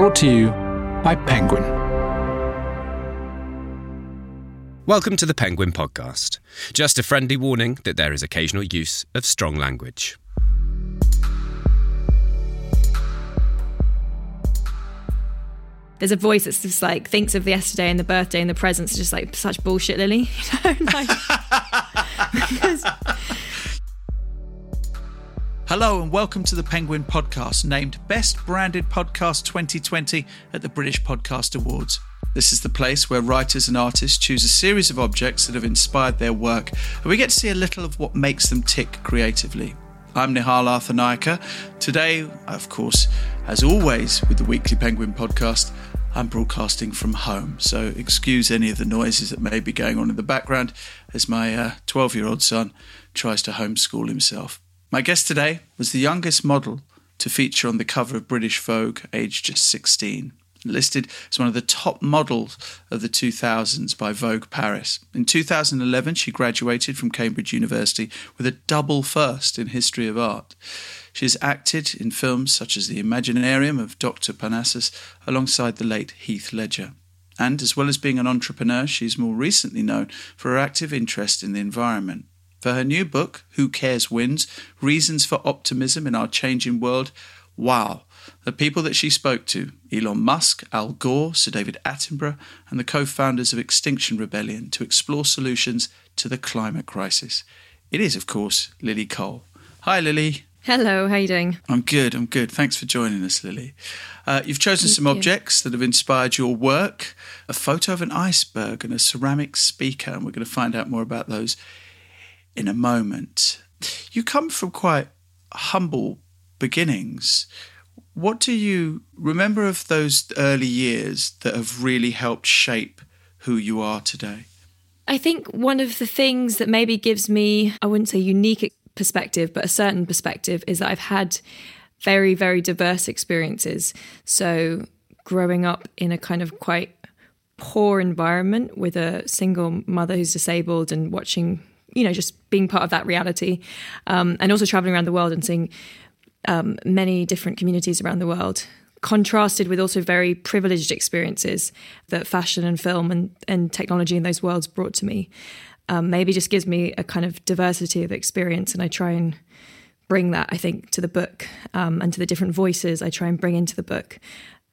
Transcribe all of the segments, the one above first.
Brought to you by Penguin. Welcome to the Penguin Podcast. Just a friendly warning that there is occasional use of strong language. there's a voice that's just like thinks of the yesterday and the birthday and the presents just like such bullshit lily you know like, because Hello and welcome to the Penguin Podcast, named Best Branded Podcast 2020 at the British Podcast Awards. This is the place where writers and artists choose a series of objects that have inspired their work, and we get to see a little of what makes them tick creatively. I'm Nihal Arthanayake. Today, of course, as always with the Weekly Penguin Podcast, I'm broadcasting from home, so excuse any of the noises that may be going on in the background as my 12 uh, year old son tries to homeschool himself. My guest today was the youngest model to feature on the cover of British Vogue, aged just 16. Listed as one of the top models of the 2000s by Vogue Paris. In 2011, she graduated from Cambridge University with a double first in history of art. She has acted in films such as The Imaginarium of Dr. Parnassus alongside the late Heath Ledger. And as well as being an entrepreneur, she is more recently known for her active interest in the environment. For her new book, Who Cares Wins Reasons for Optimism in Our Changing World, wow, the people that she spoke to Elon Musk, Al Gore, Sir David Attenborough, and the co founders of Extinction Rebellion to explore solutions to the climate crisis. It is, of course, Lily Cole. Hi, Lily. Hello, how are you doing? I'm good, I'm good. Thanks for joining us, Lily. Uh, you've chosen Thank some you. objects that have inspired your work a photo of an iceberg and a ceramic speaker, and we're going to find out more about those in a moment. You come from quite humble beginnings. What do you remember of those early years that have really helped shape who you are today? I think one of the things that maybe gives me, I wouldn't say unique perspective, but a certain perspective is that I've had very, very diverse experiences. So, growing up in a kind of quite poor environment with a single mother who's disabled and watching, you know, just being part of that reality, um, and also traveling around the world and seeing um, many different communities around the world. Contrasted with also very privileged experiences that fashion and film and, and technology in those worlds brought to me um, maybe just gives me a kind of diversity of experience. And I try and bring that, I think, to the book um, and to the different voices I try and bring into the book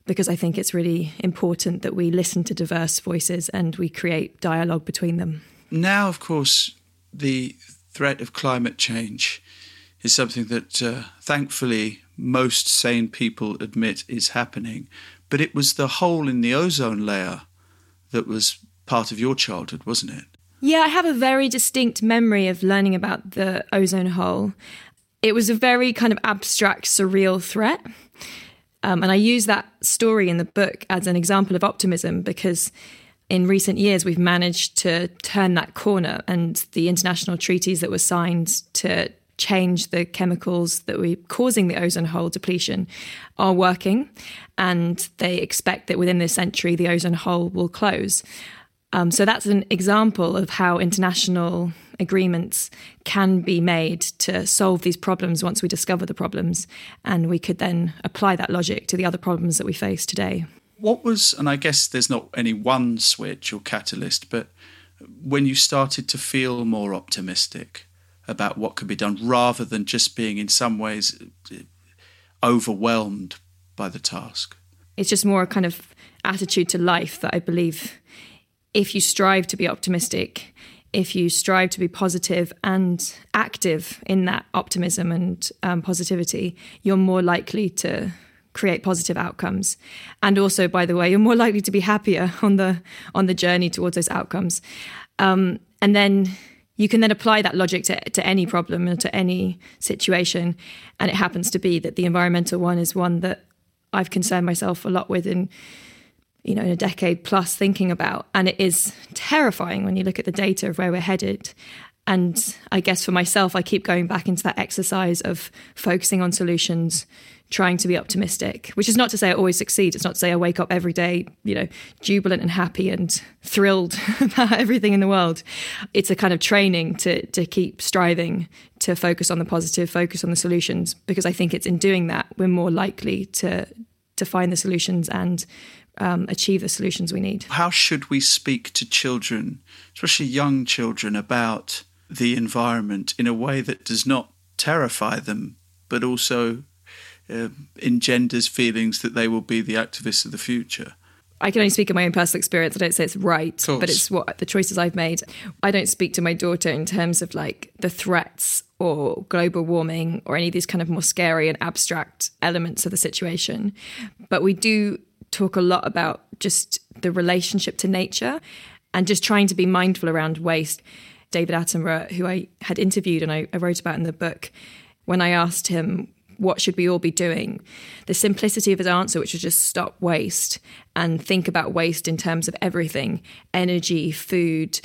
because I think it's really important that we listen to diverse voices and we create dialogue between them. Now, of course, the threat of climate change is something that uh, thankfully most sane people admit is happening. But it was the hole in the ozone layer that was part of your childhood, wasn't it? Yeah, I have a very distinct memory of learning about the ozone hole. It was a very kind of abstract, surreal threat. Um, and I use that story in the book as an example of optimism because in recent years we've managed to turn that corner and the international treaties that were signed to change the chemicals that were causing the ozone hole depletion are working and they expect that within this century the ozone hole will close um, so that's an example of how international agreements can be made to solve these problems once we discover the problems. And we could then apply that logic to the other problems that we face today. What was, and I guess there's not any one switch or catalyst, but when you started to feel more optimistic about what could be done rather than just being in some ways overwhelmed by the task? It's just more a kind of attitude to life that I believe if you strive to be optimistic, if you strive to be positive and active in that optimism and um, positivity, you're more likely to create positive outcomes. And also, by the way, you're more likely to be happier on the on the journey towards those outcomes. Um, and then you can then apply that logic to, to any problem and to any situation. And it happens to be that the environmental one is one that I've concerned myself a lot with in you know, in a decade plus thinking about. And it is terrifying when you look at the data of where we're headed. And I guess for myself, I keep going back into that exercise of focusing on solutions, trying to be optimistic, which is not to say I always succeed. It's not to say I wake up every day, you know, jubilant and happy and thrilled about everything in the world. It's a kind of training to, to keep striving to focus on the positive, focus on the solutions, because I think it's in doing that we're more likely to to find the solutions and um, achieve the solutions we need. How should we speak to children, especially young children, about the environment in a way that does not terrify them, but also uh, engenders feelings that they will be the activists of the future? I can only speak in my own personal experience. I don't say it's right, but it's what the choices I've made. I don't speak to my daughter in terms of like the threats or global warming or any of these kind of more scary and abstract elements of the situation. But we do talk a lot about just the relationship to nature and just trying to be mindful around waste. David Attenborough, who I had interviewed and I, I wrote about in the book, when I asked him what should we all be doing? The simplicity of his answer, which was just stop waste and think about waste in terms of everything energy, food,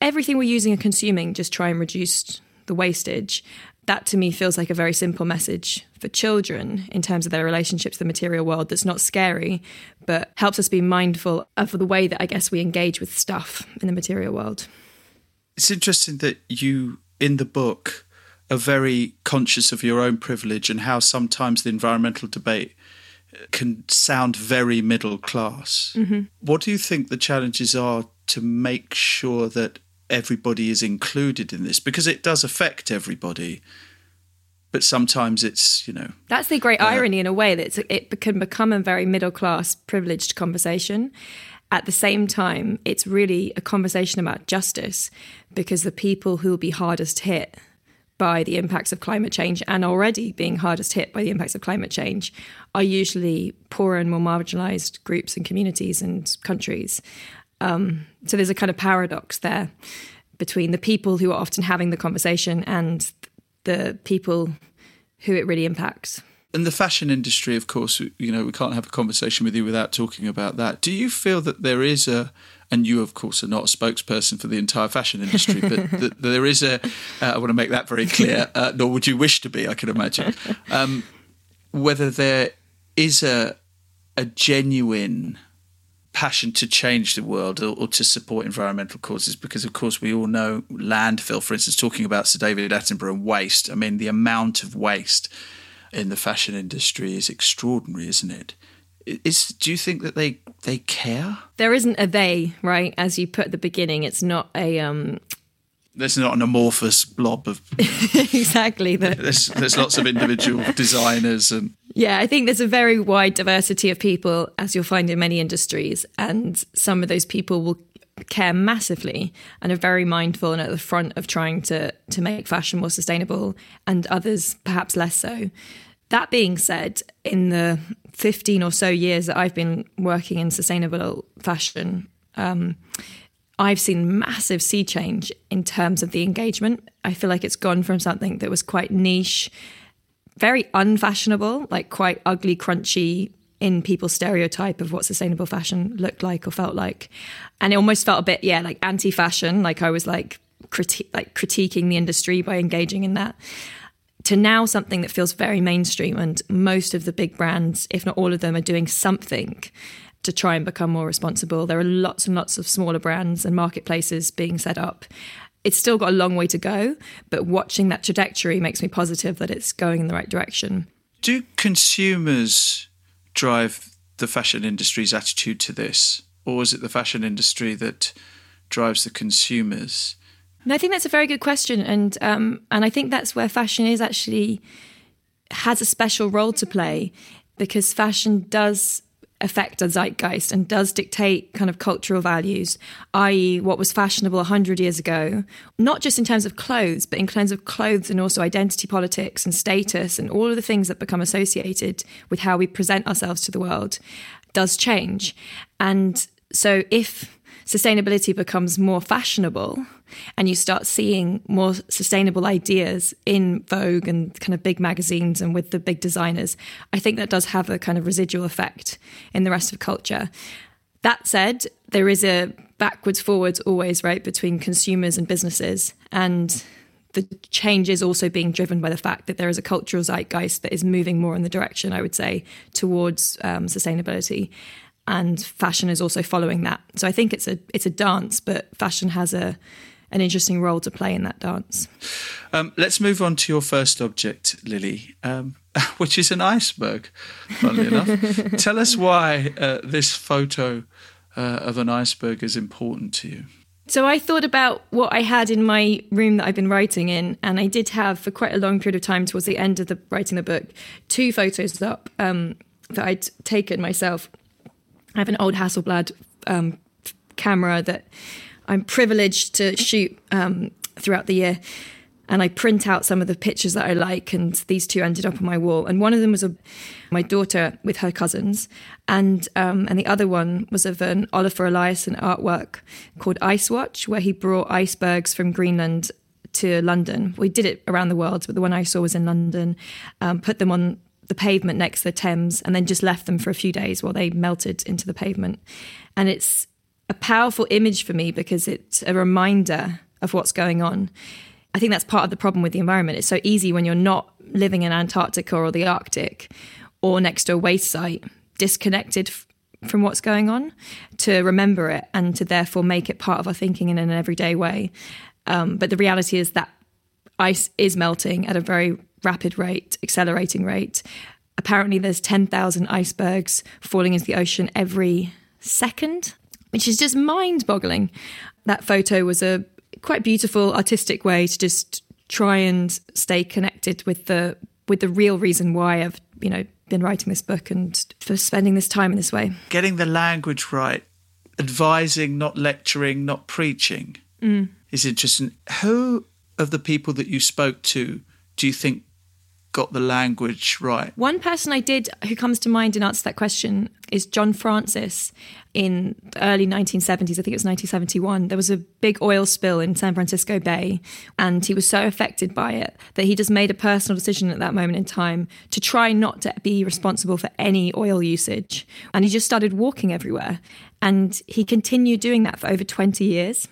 everything we're using and consuming, just try and reduce the wastage. That to me feels like a very simple message for children in terms of their relationship to the material world that's not scary, but helps us be mindful of the way that I guess we engage with stuff in the material world. It's interesting that you, in the book, are very conscious of your own privilege and how sometimes the environmental debate can sound very middle class. Mm-hmm. What do you think the challenges are to make sure that everybody is included in this? Because it does affect everybody. But sometimes it's, you know. That's the great uh, irony in a way that it can become a very middle class, privileged conversation. At the same time, it's really a conversation about justice because the people who will be hardest hit by the impacts of climate change and already being hardest hit by the impacts of climate change are usually poorer and more marginalized groups and communities and countries. Um, so there's a kind of paradox there between the people who are often having the conversation and the people who it really impacts. And the fashion industry, of course, you know, we can't have a conversation with you without talking about that. Do you feel that there is a and you, of course, are not a spokesperson for the entire fashion industry, but th- there is a. Uh, I want to make that very clear, uh, nor would you wish to be, I can imagine. Um, whether there is a, a genuine passion to change the world or, or, to support environmental causes because of course we all know landfill for instance talking about sir david attenborough and waste i mean the amount of waste in the fashion industry is extraordinary isn't it? is do you think that they they care? There isn't a they right? As you put at the beginning it's not a um there's not an amorphous blob of exactly the... there's there's lots of individual designers and yeah i think there's a very wide diversity of people as you'll find in many industries and some of those people will care massively and are very mindful and at the front of trying to to make fashion more sustainable and others perhaps less so that being said in the 15 or so years that I've been working in sustainable fashion, um, I've seen massive sea change in terms of the engagement. I feel like it's gone from something that was quite niche, very unfashionable, like quite ugly, crunchy in people's stereotype of what sustainable fashion looked like or felt like. And it almost felt a bit, yeah, like anti fashion. Like I was like, criti- like critiquing the industry by engaging in that to now something that feels very mainstream and most of the big brands if not all of them are doing something to try and become more responsible there are lots and lots of smaller brands and marketplaces being set up it's still got a long way to go but watching that trajectory makes me positive that it's going in the right direction do consumers drive the fashion industry's attitude to this? Or is it the fashion industry that drives the consumers? No, I think that's a very good question, and um, and I think that's where fashion is actually has a special role to play because fashion does affect a zeitgeist and does dictate kind of cultural values, i.e., what was fashionable 100 years ago, not just in terms of clothes, but in terms of clothes and also identity politics and status and all of the things that become associated with how we present ourselves to the world, does change. And so if sustainability becomes more fashionable and you start seeing more sustainable ideas in Vogue and kind of big magazines and with the big designers, I think that does have a kind of residual effect in the rest of culture. That said, there is a backwards forwards always, right, between consumers and businesses. And the change is also being driven by the fact that there is a cultural zeitgeist that is moving more in the direction, I would say, towards um, sustainability and fashion is also following that. So I think it's a it's a dance, but fashion has a an interesting role to play in that dance. Um, let's move on to your first object, Lily. Um, which is an iceberg, funnily enough. Tell us why uh, this photo uh, of an iceberg is important to you. So I thought about what I had in my room that I've been writing in, and I did have for quite a long period of time towards the end of the writing the book two photos up um, that I'd taken myself. I have an old Hasselblad um, camera that I'm privileged to shoot um, throughout the year, and I print out some of the pictures that I like, and these two ended up on my wall. And one of them was of my daughter with her cousins, and um, and the other one was of an Olafur Eliasson artwork called Ice Watch, where he brought icebergs from Greenland to London. We did it around the world, but the one I saw was in London. Um, put them on the pavement next to the Thames, and then just left them for a few days while they melted into the pavement. And it's a powerful image for me because it's a reminder of what's going on I think that's part of the problem with the environment. It's so easy when you're not living in Antarctica or the Arctic or next to a waste site, disconnected f- from what's going on, to remember it and to therefore make it part of our thinking in an everyday way. Um, but the reality is that ice is melting at a very rapid rate, accelerating rate. Apparently, there's 10,000 icebergs falling into the ocean every second, which is just mind boggling. That photo was a quite beautiful artistic way to just try and stay connected with the with the real reason why I've you know been writing this book and for spending this time in this way. Getting the language right, advising, not lecturing, not preaching, mm. is interesting. Who of the people that you spoke to do you think got the language right? One person I did who comes to mind in answer to that question is John Francis in the early 1970s. I think it was 1971. There was a big oil spill in San Francisco Bay, and he was so affected by it that he just made a personal decision at that moment in time to try not to be responsible for any oil usage. And he just started walking everywhere. And he continued doing that for over 20 years.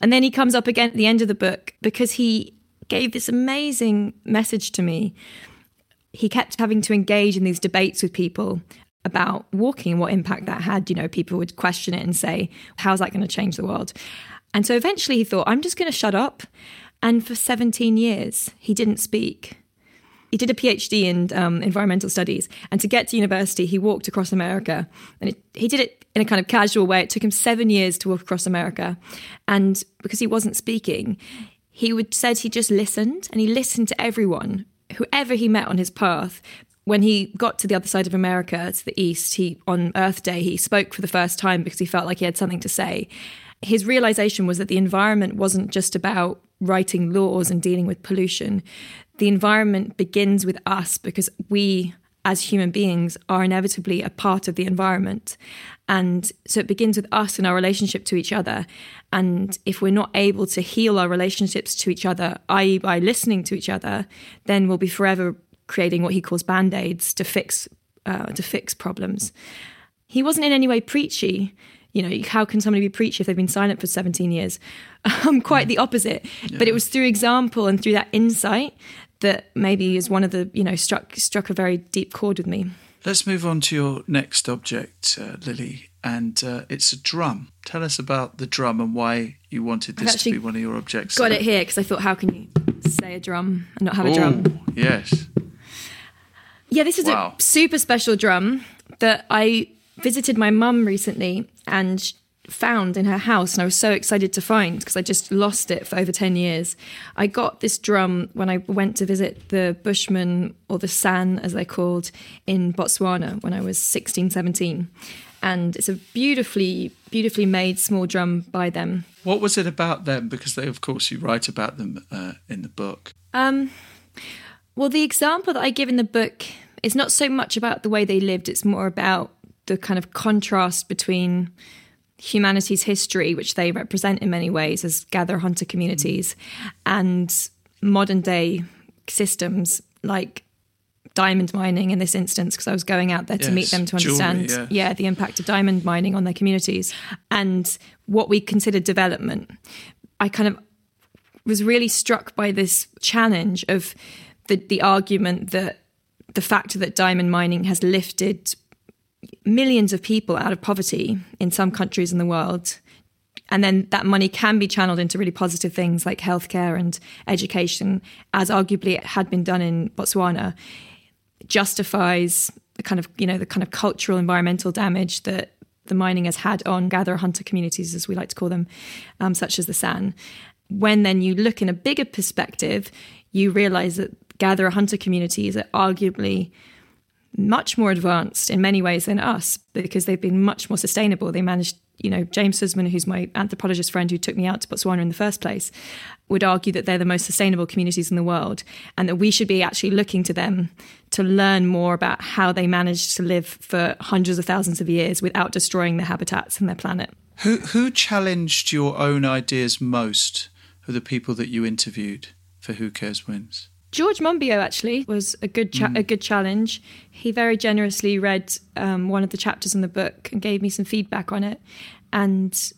And then he comes up again at the end of the book because he gave this amazing message to me. He kept having to engage in these debates with people about walking and what impact that had. You know, people would question it and say, how's that going to change the world? And so eventually he thought, I'm just going to shut up. And for 17 years, he didn't speak. He did a PhD in um, environmental studies. And to get to university, he walked across America. And it, he did it in a kind of casual way. It took him seven years to walk across America. And because he wasn't speaking, he would said he just listened and he listened to everyone, whoever he met on his path. When he got to the other side of America, to the east, he on Earth Day he spoke for the first time because he felt like he had something to say. His realization was that the environment wasn't just about writing laws and dealing with pollution. The environment begins with us because we as human beings are inevitably a part of the environment. And so it begins with us and our relationship to each other. And if we're not able to heal our relationships to each other, i.e., by listening to each other, then we'll be forever creating what he calls band aids to fix uh, to fix problems. He wasn't in any way preachy. You know, how can somebody be preachy if they've been silent for 17 years? Um, quite the opposite. Yeah. But it was through example and through that insight that maybe is one of the you know struck struck a very deep chord with me. Let's move on to your next object, uh, Lily, and uh, it's a drum. Tell us about the drum and why you wanted this to be one of your objects. Got it here because I thought, how can you say a drum and not have a drum? Yes. Yeah, this is wow. a super special drum that I visited my mum recently, and found in her house and I was so excited to find because I just lost it for over 10 years. I got this drum when I went to visit the Bushmen or the San as they're called in Botswana when I was 16, 17. And it's a beautifully, beautifully made small drum by them. What was it about them? Because they, of course, you write about them uh, in the book. Um, well, the example that I give in the book is not so much about the way they lived, it's more about the kind of contrast between humanity's history, which they represent in many ways as gather hunter communities, and modern day systems like diamond mining in this instance because I was going out there to yes, meet them to understand jewelry, yeah. yeah the impact of diamond mining on their communities and what we consider development I kind of was really struck by this challenge of the the argument that the fact that diamond mining has lifted millions of people out of poverty in some countries in the world. And then that money can be channeled into really positive things like healthcare and education, as arguably it had been done in Botswana. justifies the kind of you know the kind of cultural environmental damage that the mining has had on gatherer hunter communities, as we like to call them, um, such as the San. When then you look in a bigger perspective, you realize that gatherer hunter communities are arguably much more advanced in many ways than us because they've been much more sustainable. They managed, you know, James Suzman, who's my anthropologist friend who took me out to Botswana in the first place, would argue that they're the most sustainable communities in the world and that we should be actually looking to them to learn more about how they managed to live for hundreds of thousands of years without destroying their habitats and their planet. Who who challenged your own ideas most of the people that you interviewed for Who Cares Wins? George Monbiot actually was a good cha- mm. a good challenge. He very generously read um, one of the chapters in the book and gave me some feedback on it. And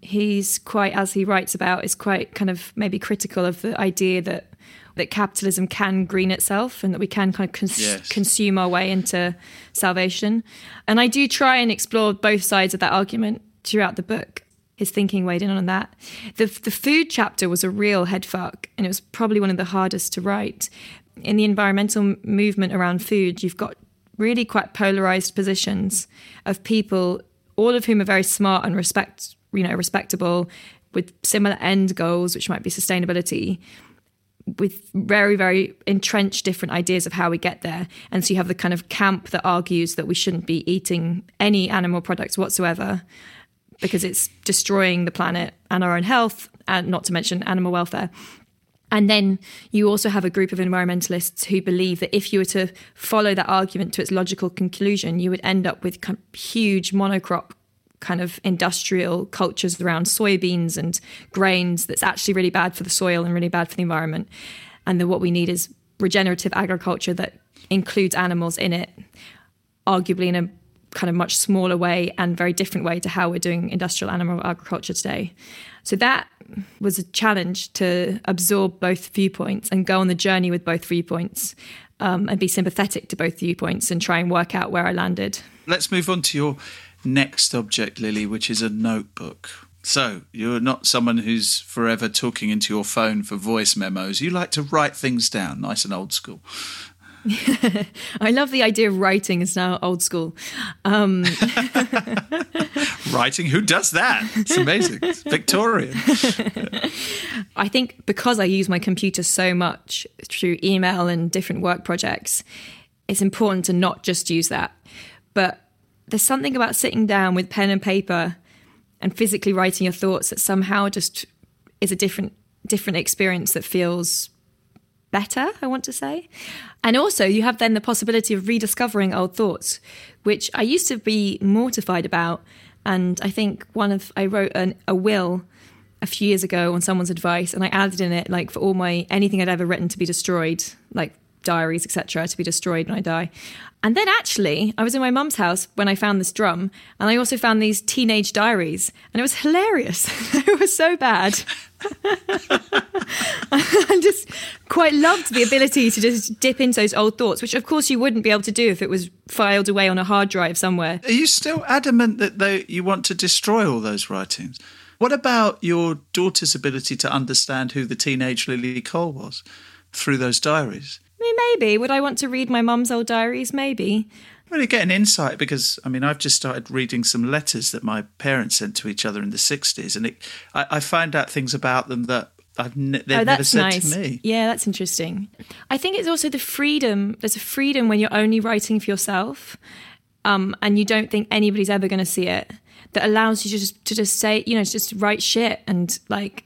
he's quite, as he writes about, is quite kind of maybe critical of the idea that that capitalism can green itself and that we can kind of cons- yes. consume our way into salvation. And I do try and explore both sides of that argument throughout the book his thinking weighed in on that. The, the food chapter was a real headfuck, and it was probably one of the hardest to write. In the environmental movement around food, you've got really quite polarized positions of people, all of whom are very smart and respect, you know, respectable, with similar end goals, which might be sustainability, with very, very entrenched different ideas of how we get there. And so you have the kind of camp that argues that we shouldn't be eating any animal products whatsoever because it's destroying the planet and our own health, and not to mention animal welfare. And then you also have a group of environmentalists who believe that if you were to follow that argument to its logical conclusion, you would end up with huge monocrop kind of industrial cultures around soybeans and grains that's actually really bad for the soil and really bad for the environment. And that what we need is regenerative agriculture that includes animals in it, arguably in a kind of much smaller way and very different way to how we're doing industrial animal agriculture today. So that was a challenge to absorb both viewpoints and go on the journey with both viewpoints um, and be sympathetic to both viewpoints and try and work out where I landed. Let's move on to your next object, Lily, which is a notebook. So, you're not someone who's forever talking into your phone for voice memos. You like to write things down, nice and old school. I love the idea of writing is now old school. Um, writing? Who does that? It's amazing. It's Victorian. I think because I use my computer so much through email and different work projects, it's important to not just use that. But there's something about sitting down with pen and paper and physically writing your thoughts that somehow just is a different different experience that feels better, I want to say. And also, you have then the possibility of rediscovering old thoughts, which I used to be mortified about. And I think one of, I wrote an, a will a few years ago on someone's advice, and I added in it, like, for all my, anything I'd ever written to be destroyed, like diaries, etc., to be destroyed when I die. And then actually, I was in my mum's house when I found this drum, and I also found these teenage diaries, and it was hilarious. it was so bad. I just quite loved the ability to just dip into those old thoughts, which of course you wouldn't be able to do if it was filed away on a hard drive somewhere. Are you still adamant that you want to destroy all those writings? What about your daughter's ability to understand who the teenage Lily Cole was through those diaries? Maybe. Would I want to read my mum's old diaries? Maybe. You get an insight because I mean I've just started reading some letters that my parents sent to each other in the '60s, and it, I, I find out things about them that I've ne- they've oh, never said nice. to me. Yeah, that's interesting. I think it's also the freedom. There's a freedom when you're only writing for yourself, um, and you don't think anybody's ever going to see it. That allows you to just to just say, you know, just write shit and like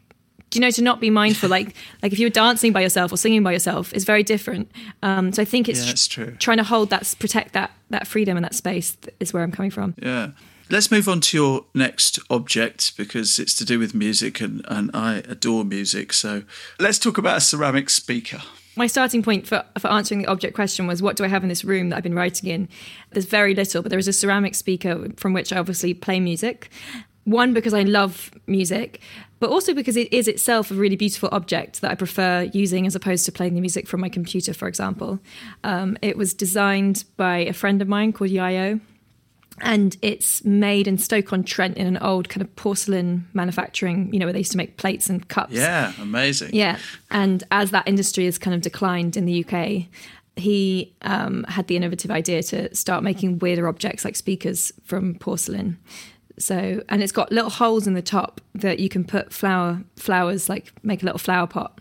you know to not be mindful like like if you were dancing by yourself or singing by yourself is very different um, so i think it's yeah, that's true. trying to hold that protect that that freedom and that space is where i'm coming from yeah let's move on to your next object because it's to do with music and, and i adore music so let's talk about a ceramic speaker my starting point for, for answering the object question was what do I have in this room that I've been writing in? There's very little, but there is a ceramic speaker from which I obviously play music. One, because I love music, but also because it is itself a really beautiful object that I prefer using as opposed to playing the music from my computer, for example. Um, it was designed by a friend of mine called Yayo, and it's made in Stoke on Trent in an old kind of porcelain manufacturing, you know, where they used to make plates and cups. Yeah, amazing. Yeah, and as that industry has kind of declined in the UK, he um, had the innovative idea to start making weirder objects like speakers from porcelain. So, and it's got little holes in the top that you can put flower flowers, like make a little flower pot,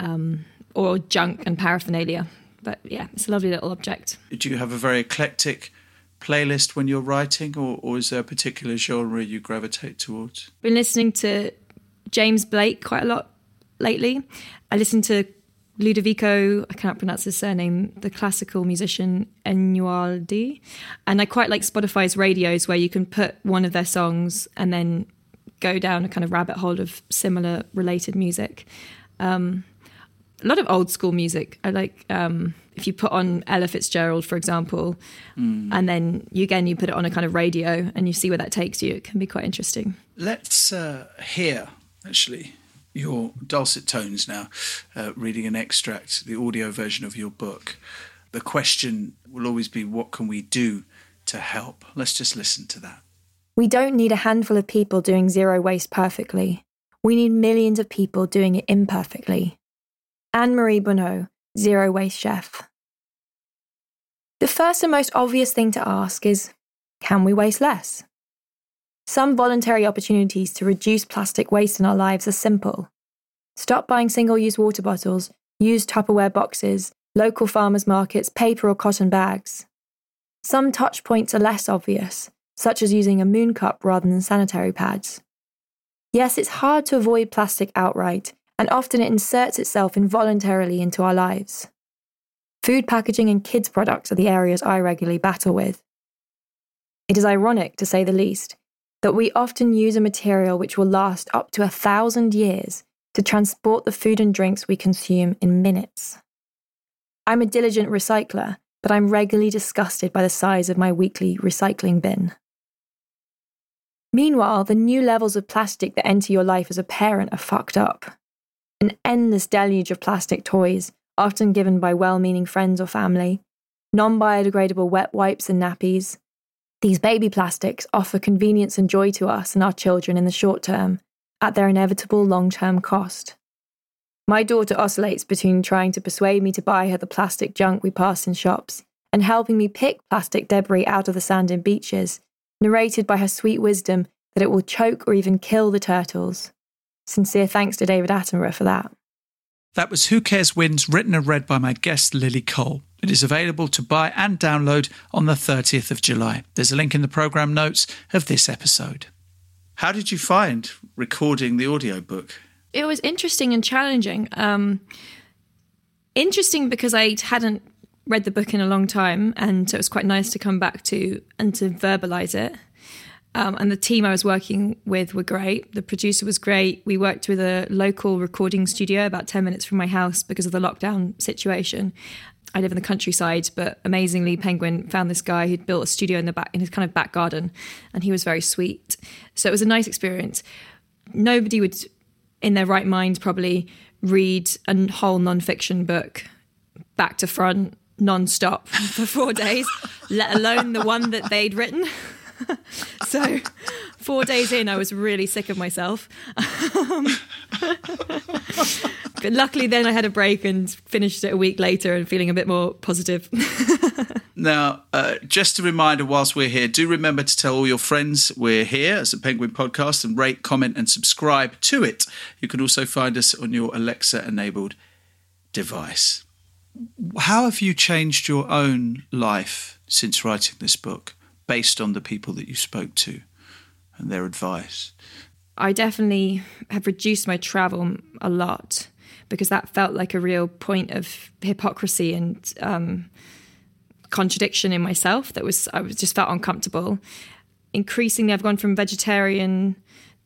um, or junk and paraphernalia. But yeah, it's a lovely little object. Do you have a very eclectic playlist when you're writing, or, or is there a particular genre you gravitate towards? Been listening to James Blake quite a lot lately. I listen to Ludovico, I cannot pronounce his surname, the classical musician Einaudi. And I quite like Spotify's radios where you can put one of their songs and then go down a kind of rabbit hole of similar related music. Um, a lot of old school music. I like um, if you put on Ella Fitzgerald, for example, mm. and then you again you put it on a kind of radio and you see where that takes you. It can be quite interesting. Let's uh, hear actually your dulcet tones now, uh, reading an extract, the audio version of your book. The question will always be what can we do to help? Let's just listen to that. We don't need a handful of people doing zero waste perfectly. We need millions of people doing it imperfectly. Anne Marie Bonneau, Zero Waste Chef. The first and most obvious thing to ask is can we waste less? Some voluntary opportunities to reduce plastic waste in our lives are simple. Stop buying single use water bottles, use Tupperware boxes, local farmers markets, paper or cotton bags. Some touch points are less obvious, such as using a moon cup rather than sanitary pads. Yes, it's hard to avoid plastic outright, and often it inserts itself involuntarily into our lives. Food packaging and kids' products are the areas I regularly battle with. It is ironic, to say the least, that we often use a material which will last up to a thousand years to transport the food and drinks we consume in minutes. I'm a diligent recycler, but I'm regularly disgusted by the size of my weekly recycling bin. Meanwhile, the new levels of plastic that enter your life as a parent are fucked up. An endless deluge of plastic toys, often given by well meaning friends or family, non biodegradable wet wipes and nappies, these baby plastics offer convenience and joy to us and our children in the short term, at their inevitable long term cost. My daughter oscillates between trying to persuade me to buy her the plastic junk we pass in shops and helping me pick plastic debris out of the sand in beaches, narrated by her sweet wisdom that it will choke or even kill the turtles. Sincere thanks to David Attenborough for that. That was Who Cares Wins, written and read by my guest Lily Cole. It is available to buy and download on the 30th of July. There's a link in the programme notes of this episode. How did you find recording the audiobook? It was interesting and challenging. Um, interesting because I hadn't read the book in a long time, and so it was quite nice to come back to and to verbalise it. Um, and the team I was working with were great. The producer was great. We worked with a local recording studio about 10 minutes from my house because of the lockdown situation. I live in the countryside, but amazingly, Penguin found this guy who'd built a studio in the back in his kind of back garden, and he was very sweet. So it was a nice experience. Nobody would, in their right mind, probably read a whole non-fiction book back to front non-stop for four days, let alone the one that they'd written. so four days in, I was really sick of myself. Um, but luckily, then I had a break and finished it a week later and feeling a bit more positive. now, uh, just a reminder whilst we're here, do remember to tell all your friends we're here as a Penguin podcast and rate, comment, and subscribe to it. You can also find us on your Alexa enabled device. How have you changed your own life since writing this book? based on the people that you spoke to and their advice? I definitely have reduced my travel a lot because that felt like a real point of hypocrisy and um, contradiction in myself. That was I was just felt uncomfortable. Increasingly, I've gone from vegetarian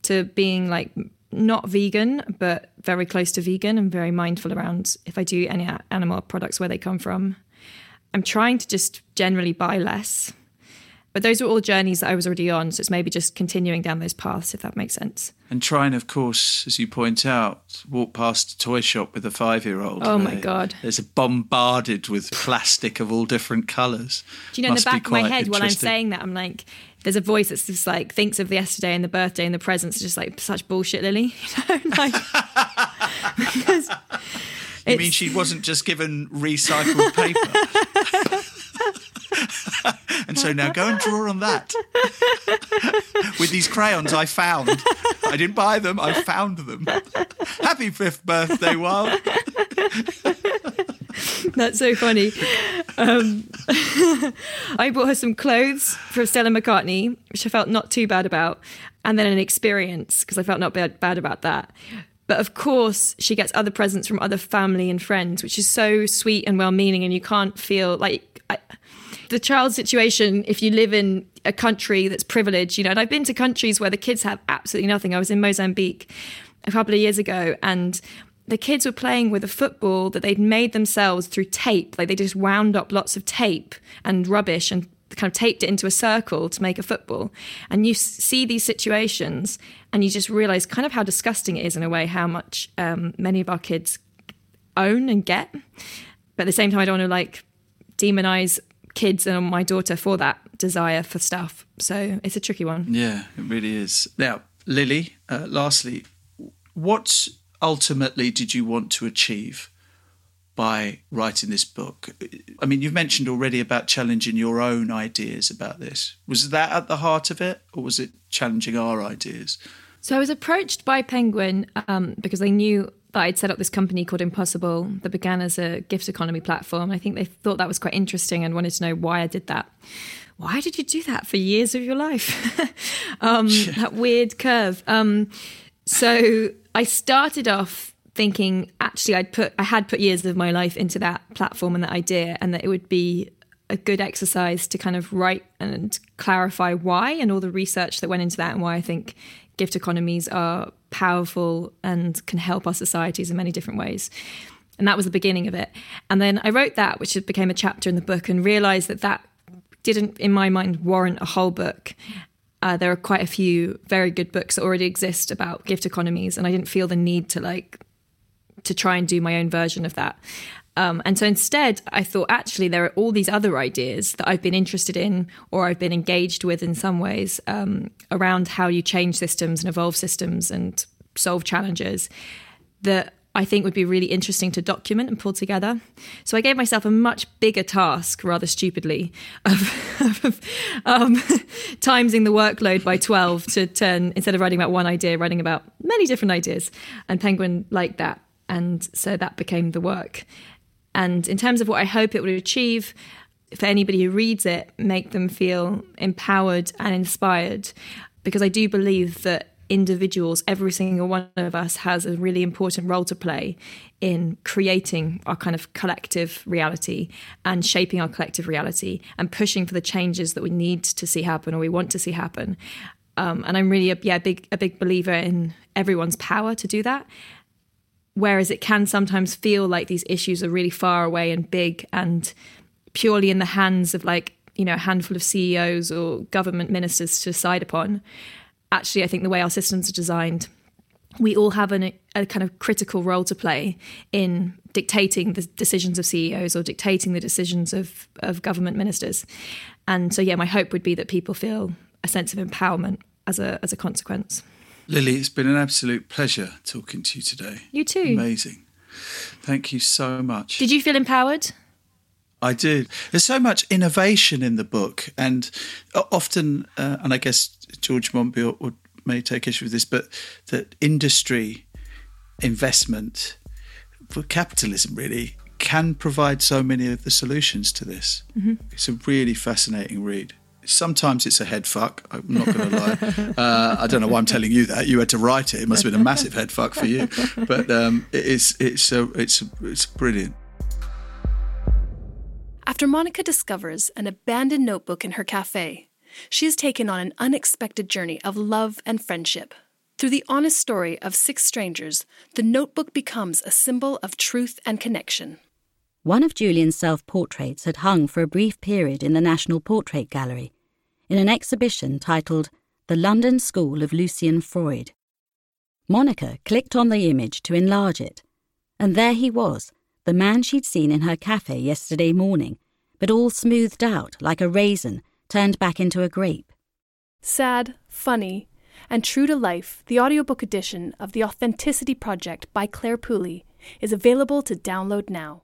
to being like not vegan, but very close to vegan and very mindful around if I do any animal products where they come from. I'm trying to just generally buy less but those were all journeys that I was already on. So it's maybe just continuing down those paths, if that makes sense. And trying, of course, as you point out, walk past a toy shop with a five year old. Oh my God. There's bombarded with plastic of all different colours. Do you know, Must in the back of my head, while I'm saying that, I'm like, there's a voice that's just like thinks of the yesterday and the birthday and the presents, just like such bullshit, Lily. You know, like because You mean she wasn't just given recycled paper? and so now go and draw on that with these crayons I found. I didn't buy them, I found them. Happy fifth birthday, Wilde. That's so funny. Um, I bought her some clothes for Stella McCartney, which I felt not too bad about, and then an experience because I felt not bad, bad about that. But of course, she gets other presents from other family and friends, which is so sweet and well meaning. And you can't feel like the child situation, if you live in a country that's privileged, you know, and I've been to countries where the kids have absolutely nothing. I was in Mozambique a couple of years ago and the kids were playing with a football that they'd made themselves through tape. Like they just wound up lots of tape and rubbish and kind of taped it into a circle to make a football. And you see these situations and you just realize kind of how disgusting it is in a way, how much um, many of our kids own and get. But at the same time, I don't want to like demonize kids and my daughter for that desire for stuff. So it's a tricky one. Yeah, it really is. Now, Lily, uh, lastly, what ultimately did you want to achieve by writing this book? I mean, you've mentioned already about challenging your own ideas about this. Was that at the heart of it, or was it challenging our ideas? So I was approached by Penguin um, because they knew that I'd set up this company called Impossible that began as a gift economy platform. I think they thought that was quite interesting and wanted to know why I did that. Why did you do that for years of your life? um, that weird curve. Um, so I started off thinking actually I'd put I had put years of my life into that platform and that idea and that it would be a good exercise to kind of write and clarify why and all the research that went into that and why I think gift economies are powerful and can help our societies in many different ways. And that was the beginning of it. And then I wrote that, which became a chapter in the book, and realized that that didn't, in my mind, warrant a whole book. Uh, there are quite a few very good books that already exist about gift economies, and I didn't feel the need to like to try and do my own version of that. Um, and so instead, I thought actually there are all these other ideas that I've been interested in or I've been engaged with in some ways um, around how you change systems and evolve systems and solve challenges that I think would be really interesting to document and pull together. So I gave myself a much bigger task, rather stupidly, of, of um, timesing the workload by 12 to turn, instead of writing about one idea, writing about many different ideas. And Penguin liked that. And so that became the work. And in terms of what I hope it would achieve, for anybody who reads it, make them feel empowered and inspired. Because I do believe that individuals, every single one of us has a really important role to play in creating our kind of collective reality and shaping our collective reality and pushing for the changes that we need to see happen or we want to see happen. Um, and I'm really a, yeah big a big believer in everyone's power to do that. Whereas it can sometimes feel like these issues are really far away and big and purely in the hands of like you know a handful of CEOs or government ministers to decide upon actually, I think the way our systems are designed, we all have an, a kind of critical role to play in dictating the decisions of CEOs or dictating the decisions of, of government ministers. And so, yeah, my hope would be that people feel a sense of empowerment as a, as a consequence. Lily, it's been an absolute pleasure talking to you today. You too. Amazing. Thank you so much. Did you feel empowered? I did. There's so much innovation in the book, and often, uh, and I guess George Monbiot would may take issue with this, but that industry investment for capitalism really can provide so many of the solutions to this. Mm-hmm. It's a really fascinating read. Sometimes it's a head fuck. I'm not going to lie. Uh, I don't know why I'm telling you that. You had to write it. It must have been a massive head fuck for you. But um, it is. It's so. It's it's brilliant. After Monica discovers an abandoned notebook in her cafe, she is taken on an unexpected journey of love and friendship. Through the honest story of six strangers, the notebook becomes a symbol of truth and connection. One of Julian's self portraits had hung for a brief period in the National Portrait Gallery, in an exhibition titled The London School of Lucian Freud. Monica clicked on the image to enlarge it, and there he was, the man she'd seen in her cafe yesterday morning, but all smoothed out like a raisin turned back into a grape. Sad, funny, and true to life, the audiobook edition of The Authenticity Project by Claire Pooley is available to download now.